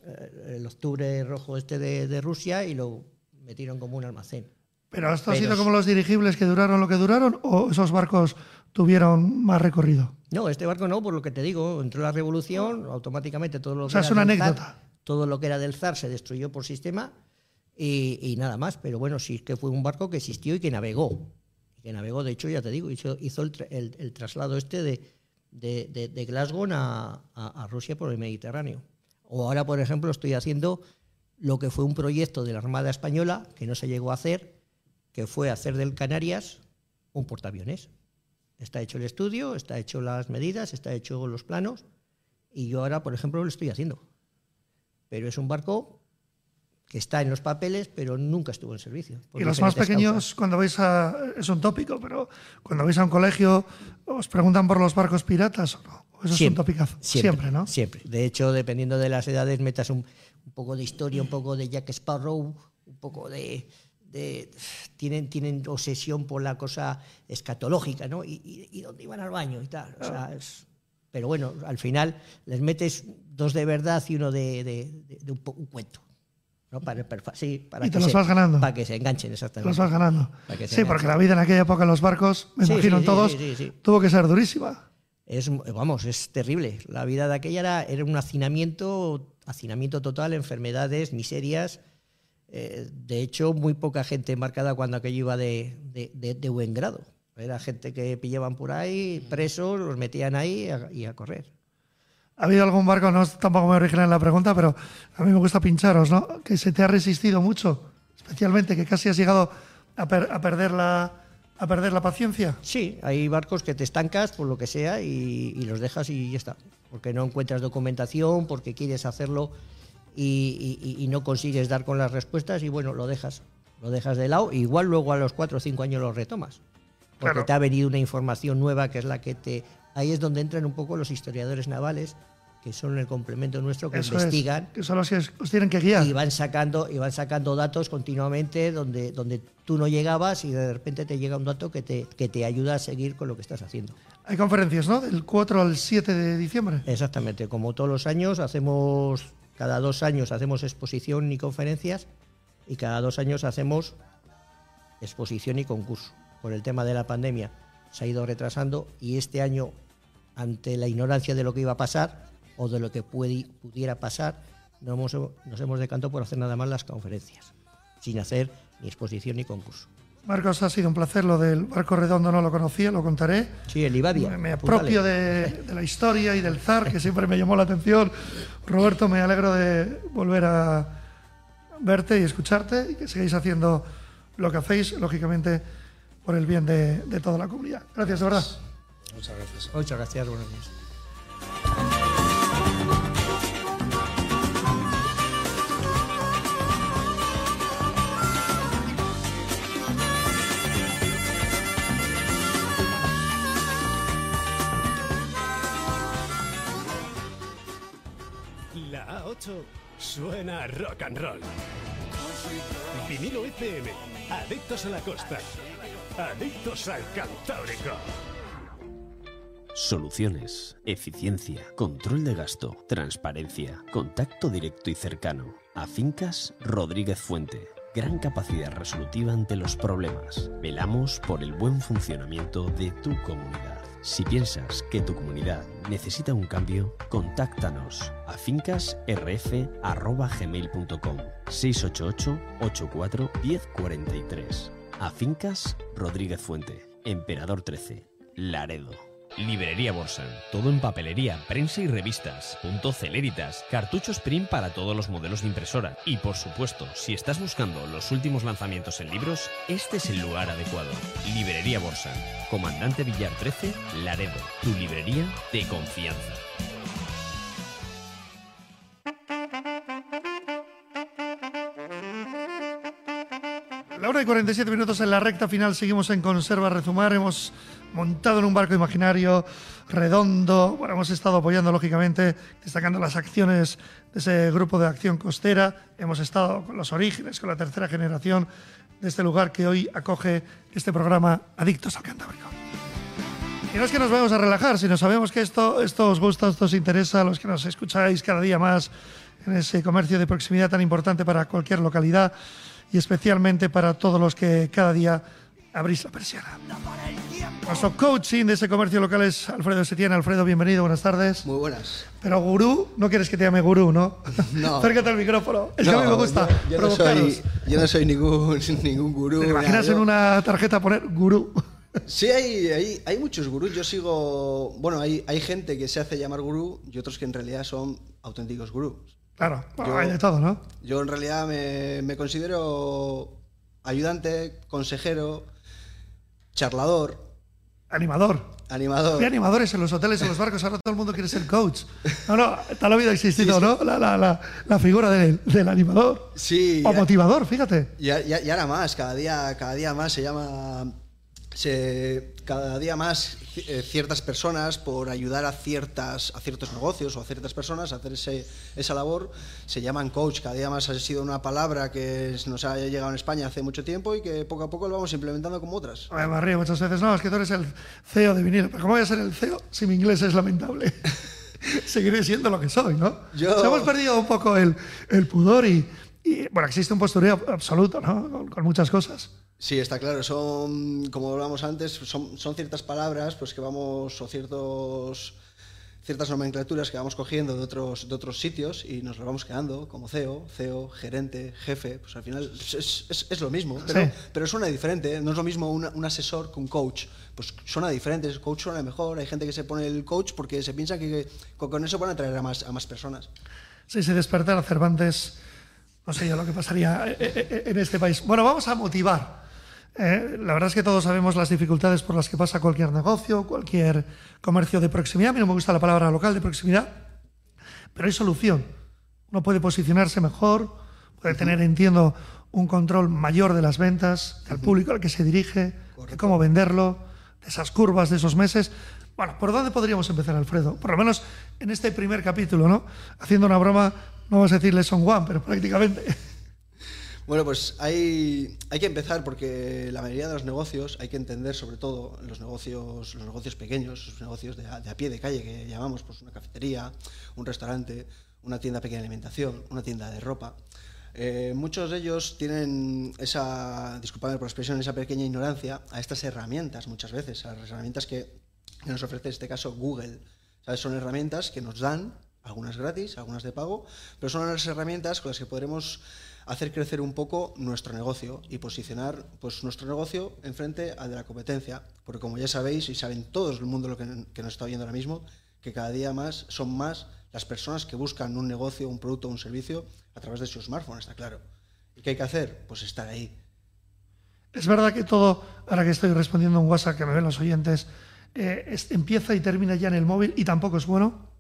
eh, el octubre rojo este de, de Rusia y lo metieron como un almacén. ¿Pero esto ha sido como los dirigibles que duraron lo que duraron o esos barcos tuvieron más recorrido? No, este barco no, por lo que te digo, entró la revolución, automáticamente todo lo O sea, es una anécdota. Todo lo que era del zar se destruyó por sistema y, nada más. Pero bueno, sí que fue un barco que existió y que navegó. Que navegó, de hecho, ya te digo, hizo, el, el- traslado este de, Glasgow a, a- a Rusia por el Mediterráneo. O ahora, por ejemplo, estoy haciendo lo que fue un proyecto de la Armada Española, que no se llegó a hacer, que fue hacer del Canarias un portaaviones. Está hecho el estudio, está hecho las medidas, está hecho los planos, y yo ahora, por ejemplo, lo estoy haciendo. Pero es un barco que está en los papeles, pero nunca estuvo en servicio. Y los más pequeños, causas. cuando vais a. Es un tópico, pero cuando vais a un colegio, ¿os preguntan por los barcos piratas o no? ¿O Eso es un Siempre, topicazo. Siempre, ¿no? Siempre. De hecho, dependiendo de las edades, metas un, un poco de historia, un poco de Jack Sparrow, un poco de. de- tienen, tienen obsesión por la cosa escatológica, ¿no? Y, y- y dónde iban al baño y tal. O sea, es- pero bueno, al final les metes dos de verdad y uno de, de- de- un, cuento. ¿no? Para, para- sí, para Y te que los se- vas ganando. Para que se enganchen, exactamente. Los vas ganando. Sí, porque la vida en aquella época en los barcos, me Sí, imagino sí, todos, tuvo que ser durísima. Es, vamos, es terrible. La vida de aquella era, era un hacinamiento, hacinamiento total, enfermedades, miserias. Eh, de hecho, muy poca gente embarcada cuando aquello iba de, de- de- de buen grado. Era gente que pillaban por ahí, presos, los metían ahí a- y a correr. ¿Ha habido algún barco, no es tampoco muy original la pregunta, pero a mí me gusta pincharos, ¿no? Que se te ha resistido mucho, especialmente que casi has llegado a, per- a perder, la, a perder la paciencia. Sí, hay barcos que te estancas por lo que sea y, y los dejas y ya está. Porque no encuentras documentación, porque quieres hacerlo y, y- y no consigues dar con las respuestas y bueno, lo dejas. Lo dejas de lado. Igual luego a los cuatro o cinco años lo retomas. Porque Claro. te ha venido una información nueva que es la que te... Ahí es donde entran un poco los historiadores navales, que son el complemento nuestro, que Eso investigan es, que solo os, os tienen que guiar. y van sacando y van sacando datos continuamente donde donde tú no llegabas y de repente te llega un dato que te, que te ayuda a seguir con lo que estás haciendo. Hay conferencias, ¿no? Del 4 al 7 de diciembre. Exactamente, como todos los años hacemos cada dos años hacemos exposición y conferencias y cada dos años hacemos exposición y concurso. Por el tema de la pandemia se ha ido retrasando y este año ante la ignorancia de lo que iba a pasar o de lo que puede- pudiera pasar, no hemos- nos hemos decantado por hacer nada más las conferencias, sin hacer ni exposición ni concurso. Marcos, ha sido un placer. Lo del barco redondo no lo conocía, lo contaré. Sí, el Ibadia. Me, apropio de, de la historia y del zar, que siempre me llamó la atención. Roberto, me alegro de volver a verte y escucharte y que sigáis haciendo lo que hacéis, lógicamente, por el bien de, de toda la comunidad. Gracias, de verdad. Muchas gracias. Muchas gracias, buenos días. La A8 suena a rock and roll. Vinilo FM, adictos a la costa, adictos al Cantábrico. Soluciones, eficiencia, control de gasto, transparencia, contacto directo y cercano. A Fincas Rodríguez Fuente. gran capacidad resolutiva ante los problemas. Velamos por el buen funcionamiento de tu comunidad. Si piensas que tu comunidad necesita un cambio, contáctanos a fincasrf.gmail.com 688 84 1043 A Fincas Rodríguez Fuente, Emperador 13, Laredo. Librería Borsan. Todo en papelería, prensa y revistas. Punto Celeritas. Cartuchos print para todos los modelos de impresora. Y por supuesto, si estás buscando los últimos lanzamientos en libros, este es el lugar adecuado. Librería Borsan. Comandante Villar 13, Laredo. Tu librería de confianza. La hora y 47 minutos en la recta final. Seguimos en Conserva Rezumar. Hemos montado en un barco imaginario redondo. Bueno, hemos estado apoyando, lógicamente, destacando las acciones de ese grupo de acción costera. Hemos estado con los orígenes, con la tercera generación de este lugar que hoy acoge este programa Adictos al Cantábrico. Y no es que nos vayamos a relajar, sino sabemos que esto, esto os gusta, esto os interesa, los que nos escucháis cada día más en ese comercio de proximidad tan importante para cualquier localidad y especialmente para todos los que cada día abrís la persiana. Nuestro coaching de ese comercio local es Alfredo Setién. Alfredo, bienvenido, buenas tardes. Muy buenas. Pero gurú, no quieres que te llame gurú, ¿no? No. <laughs> Acércate al micrófono. Es que a mí me gusta Yo, yo no soy, yo no soy ningún, <laughs> ningún gurú. ¿Te imaginas en una tarjeta poner gurú? Sí, hay, hay, hay muchos gurús. Yo sigo. Bueno, hay, hay gente que se hace llamar gurú y otros que en realidad son auténticos gurús. Claro, bueno, Yo- hay de todo, ¿no? Yo en realidad me, me considero ayudante, consejero, charlador, Animador. animador. Hay animadores en los hoteles, en los barcos, ahora todo el mundo quiere ser coach. No, no, tal ha habido existido, ¿no? La, la, la, la figura del, del animador. Sí, O ya- motivador, fíjate. Y ahora más, cada día, cada día más se llama. Se, cada día más eh, ciertas personas, por ayudar a, ciertas, a ciertos negocios o a ciertas personas a hacer ese, esa labor, se llaman coach. Cada día más ha sido una palabra que nos ha llegado en España hace mucho tiempo y que poco a poco lo vamos implementando como otras. Me me río muchas veces, no, es que tú eres el CEO de vinilo. Pero ¿cómo voy a ser el CEO si mi inglés es lamentable? <laughs> Seguiré siendo lo que soy, ¿no? Yo- hemos perdido un poco el, el pudor y, y, bueno, existe un postureo absoluto, ¿no? Con, con muchas cosas. Sí, está claro. Son, como hablábamos antes, son, son ciertas palabras pues que vamos, o ciertos, ciertas nomenclaturas que vamos cogiendo de otros, de otros sitios y nos lo vamos quedando, como CEO, CEO, gerente, jefe. Pues al final es, es- es lo mismo, pero, Sí. pero suena diferente. ¿eh? No es lo mismo una- un asesor que un coach. Pues suena diferente. El coach suena mejor. Hay gente que se pone el coach porque se piensa que, que con eso van a atraer a más, a más personas. Si se despertara Cervantes, no sé yo lo que pasaría eh, eh, en este país. Bueno, vamos a motivar. Eh, la verdad es que todos sabemos las dificultades por las que pasa cualquier negocio, cualquier comercio de proximidad. A mí no me gusta la palabra local de proximidad, pero hay solución. Uno puede posicionarse mejor, puede tener, entiendo, un control mayor de las ventas, del público al que se dirige, de cómo venderlo, de esas curvas de esos meses. Bueno, ¿por dónde podríamos empezar, Alfredo? Por lo menos en este primer capítulo, ¿no? Haciendo una broma, no vamos a decirle son one, pero prácticamente. Bueno, pues hay, hay que empezar porque la mayoría de los negocios hay que entender sobre todo los negocios, los negocios pequeños, los negocios de a, de a pie de calle que llamamos pues una cafetería, un restaurante, una tienda pequeña de alimentación, una tienda de ropa. Eh, muchos de ellos tienen esa, disculpadme por la expresión, esa pequeña ignorancia a estas herramientas muchas veces, a las herramientas que, nos ofrece en este caso Google. ¿Sabes? Son herramientas que nos dan, algunas gratis, algunas de pago, pero son las herramientas con las que podremos hacer crecer un poco nuestro negocio y posicionar pues, nuestro negocio enfrente al de la competencia. Porque como ya sabéis y saben todo el mundo lo que, nos está viendo ahora mismo, que cada día más son más las personas que buscan un negocio, un producto, un servicio a través de su smartphone, está claro. ¿Y qué hay que hacer? Pues estar ahí. Es verdad que todo, ahora que estoy respondiendo un WhatsApp que me ven los oyentes, eh, empieza y termina ya en el móvil y tampoco es bueno.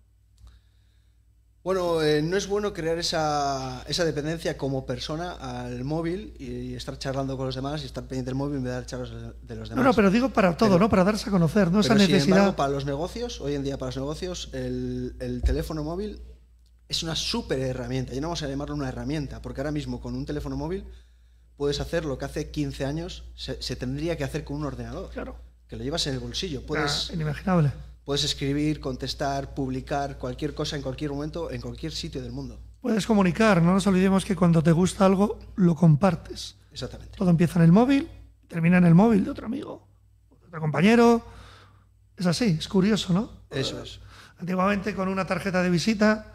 Bueno, eh, no es bueno crear esa, esa dependencia como persona al móvil y estar charlando con los demás y estar pendiente del móvil en vez de dar charlas de los No, demás. no, pero digo para todo, Pero- ¿no? Para darse a conocer, ¿no? Esa Pero, sin necesidad. embargo, para los negocios, hoy en día para los negocios, el, el teléfono móvil es una súper herramienta. Y no vamos a llamarlo una herramienta, porque ahora mismo con un teléfono móvil puedes hacer lo que hace 15 años se, se tendría que hacer con un ordenador. Claro. Que lo llevas en el bolsillo. Puedes, Ah, inimaginable. Puedes escribir, contestar, publicar cualquier cosa en cualquier momento, en cualquier sitio del mundo. puedes comunicar. No nos olvidemos que cuando te gusta algo, lo compartes. Exactamente. Todo empieza en el móvil, termina en el móvil de otro amigo, de otro compañero. Es así, es curioso, ¿no? Eso es. Antiguamente con una tarjeta de visita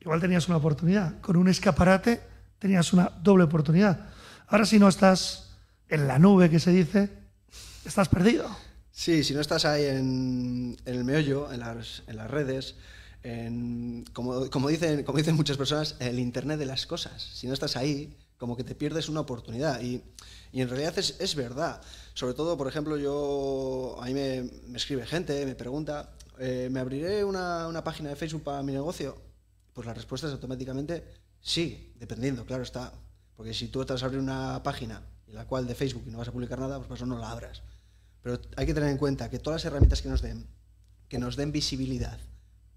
igual tenías una oportunidad, con un escaparate tenías una doble oportunidad. Ahora si no estás en la nube que se dice, estás perdido. Sí, si no estás ahí en, el meollo, en las, redes, como, dicen, como dicen muchas personas, el Internet de las cosas. Si no estás ahí, como que te pierdes una oportunidad. Y, en realidad es, verdad. Sobre todo, por ejemplo, yo a mí me, escribe gente, me pregunta, eh, ¿me abriré una, página de Facebook para mi negocio? Pues la respuesta es automáticamente sí, dependiendo, claro está. Porque si tú vas a abrir una página en la cual de Facebook y no vas a publicar nada, pues por eso no la abras. Pero hay que tener en cuenta que todas las herramientas que nos den, que nos den visibilidad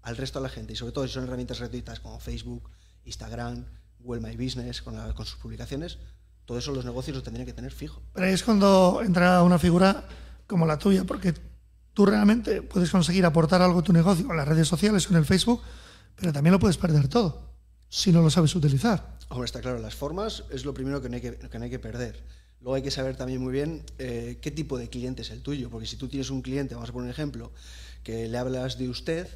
al resto de la gente, y sobre todo si son herramientas gratuitas como Facebook, Instagram, Google My Business, con, la, con sus publicaciones, todo eso los negocios lo tendrían que tener fijo. Pero ahí es cuando entra una figura como la tuya, porque tú realmente puedes conseguir aportar algo a tu negocio en las redes sociales o en el Facebook, pero también lo puedes perder todo si no lo sabes utilizar. Hombre, está claro, las formas es lo primero que no hay que, que, no hay que perder. Luego hay que saber también muy bien eh, qué tipo de cliente es el tuyo, porque si tú tienes un cliente, vamos a poner un ejemplo, que le hablas de usted,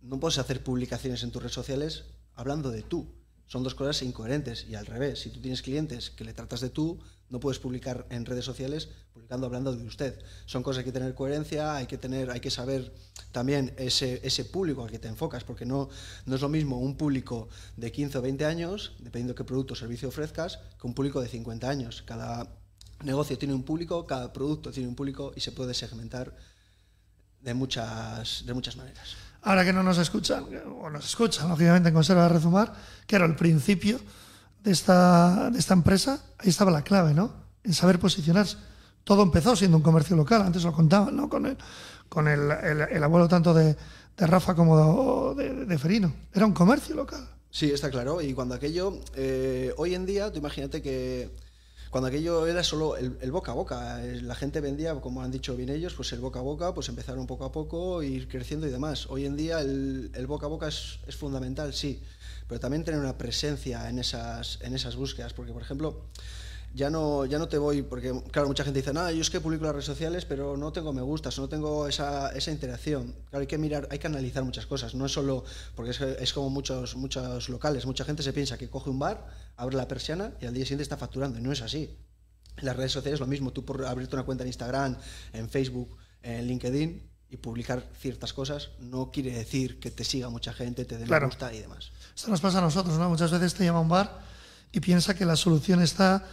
no puedes hacer publicaciones en tus redes sociales hablando de tú. Son dos cosas incoherentes y al revés, si tú tienes clientes que le tratas de tú, no puedes publicar en redes sociales publicando hablando de usted. Son cosas que hay que tener coherencia, hay que tener, hay que saber también ese, ese público al que te enfocas, porque no, no es lo mismo un público de 15 o 20 años, dependiendo de qué producto o servicio ofrezcas, que un público de 50 años. Cada negocio tiene un público, cada producto tiene un público y se puede segmentar de muchas, de muchas maneras. Ahora que no nos escuchan, o nos escuchan, lógicamente, en Conserva de Rezumar, que era el principio de esta, de esta empresa, ahí estaba la clave, ¿no? En saber posicionarse. Todo empezó siendo un comercio local, antes lo contaban, ¿no? Con el, con el, el, el abuelo tanto de, de Rafa como de, de, Ferino. Era un comercio local. Sí, está claro. Y cuando aquello, eh, hoy en día, tú imagínate que cuando aquello era solo el, el, boca a boca, la gente vendía, como han dicho bien ellos, pues el boca a boca, pues empezaron poco a poco, ir creciendo y demás. Hoy en día el, el boca a boca es, es, fundamental, sí, pero también tener una presencia en esas, en esas búsquedas, porque por ejemplo, ya no, ya no te voy, porque claro, mucha gente dice, nada, yo es que publico las redes sociales, pero no tengo me gustas, no tengo esa, esa interacción. Claro, hay que mirar, hay que analizar muchas cosas, no es solo, porque es, es como muchos, muchos locales, mucha gente se piensa que coge un bar, abre la persiana y al día siguiente está facturando, y no es así. En las redes sociales lo mismo, tú por abrirte una cuenta en Instagram, en Facebook, en LinkedIn y publicar ciertas cosas, no quiere decir que te siga mucha gente, te dé claro. me gusta y demás. Esto nos pasa a nosotros, ¿no? Muchas veces te llama un bar y piensa que la solución está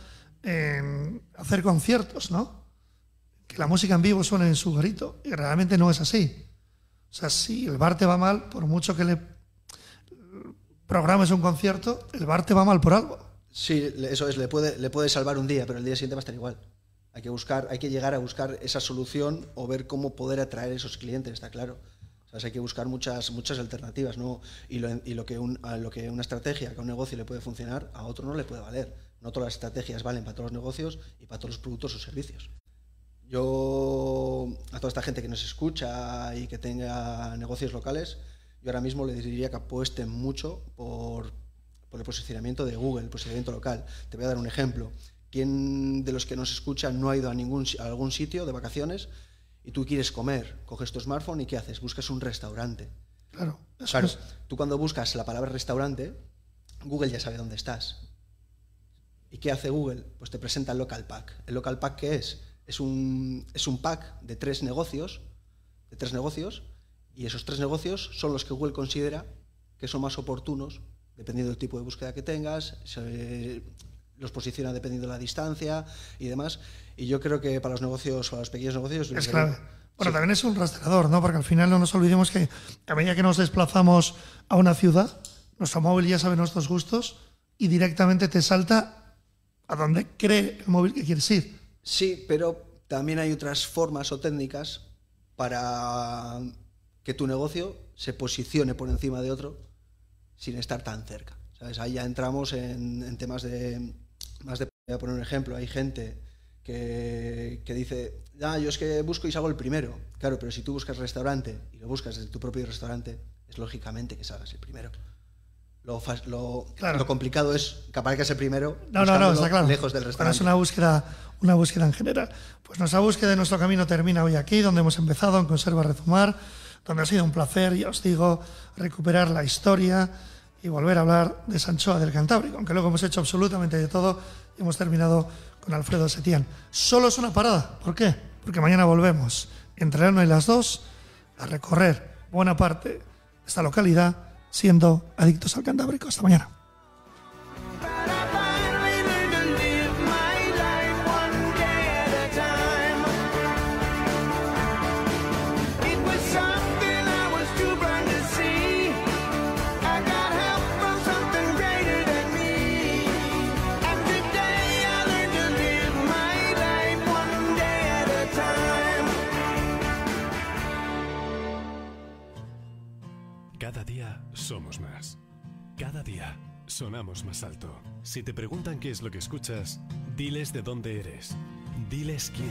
en hacer conciertos, ¿no? Que la música en vivo suene en su garito. Y realmente no es así. O sea, si el bar te va mal, por mucho que le programes un concierto, el bar te va mal por algo. Sí, eso es, le puede, le puede salvar un día, pero el día siguiente va a estar igual. Hay que buscar, hay que llegar a buscar esa solución o ver cómo poder atraer esos clientes, está claro. Sea, hay que buscar muchas, muchas alternativas, ¿no? Y, lo, y lo, que un, lo que una estrategia, que a un negocio le puede funcionar, a otro no le puede valer. No todas las estrategias valen para todos los negocios y para todos los productos o servicios. Yo, a toda esta gente que nos escucha y que tenga negocios locales, yo ahora mismo le diría que apuesten mucho por, por el posicionamiento de Google, el posicionamiento local. Te voy a dar un ejemplo. ¿Quién de los que nos escucha no ha ido a, ningún, a algún sitio de vacaciones y tú quieres comer? Coges tu smartphone y ¿qué haces? Buscas un restaurante. Claro. Claro, es... <laughs> tú cuando buscas la palabra restaurante, Google ya sabe dónde estás. ¿Y qué hace Google? Pues te presenta el local pack. ¿El local pack qué es? Es un, es un pack de tres negocios, de tres negocios, y esos tres negocios son los que Google considera que son más oportunos, dependiendo del tipo de búsqueda que tengas, los posiciona dependiendo de la distancia y demás. Y yo creo que para los negocios, para los pequeños negocios... Es clave. Bueno, sí. también es un rastreador, ¿no? Porque al final no nos olvidemos que a medida que nos desplazamos a una ciudad, nuestro móvil ya sabe nuestros gustos y directamente te salta a donde cree el móvil que quieres ir. Sí, pero también hay otras formas o técnicas para que tu negocio se posicione por encima de otro sin estar tan cerca. ¿Sabes? Ahí ya entramos en, en temas de más de voy a poner un ejemplo, hay gente que, que dice, ah, yo es que busco y salgo el primero. Claro, pero si tú buscas restaurante y lo buscas desde tu propio restaurante, es lógicamente que salgas el primero. Lo, lo, Claro. lo complicado es que aparezcas el primero, No, no, no, está claro. lejos del restaurante. es una búsqueda, una búsqueda en general. Pues nuestra búsqueda de nuestro camino termina hoy aquí, donde hemos empezado en Conserva Rezumar, donde ha sido un placer, ya os digo, recuperar la historia y volver a hablar de Sanchoa del Cantábrico, aunque luego hemos hecho absolutamente de todo y hemos terminado con Alfredo Setién. Solo es una parada. ¿Por qué? Porque mañana volvemos entre la una y las dos a recorrer buena parte de esta localidad siendo adictos al Cantábrico. Hasta mañana. Sonamos más alto. Si te preguntan qué es lo que escuchas, diles de dónde eres. Diles quién.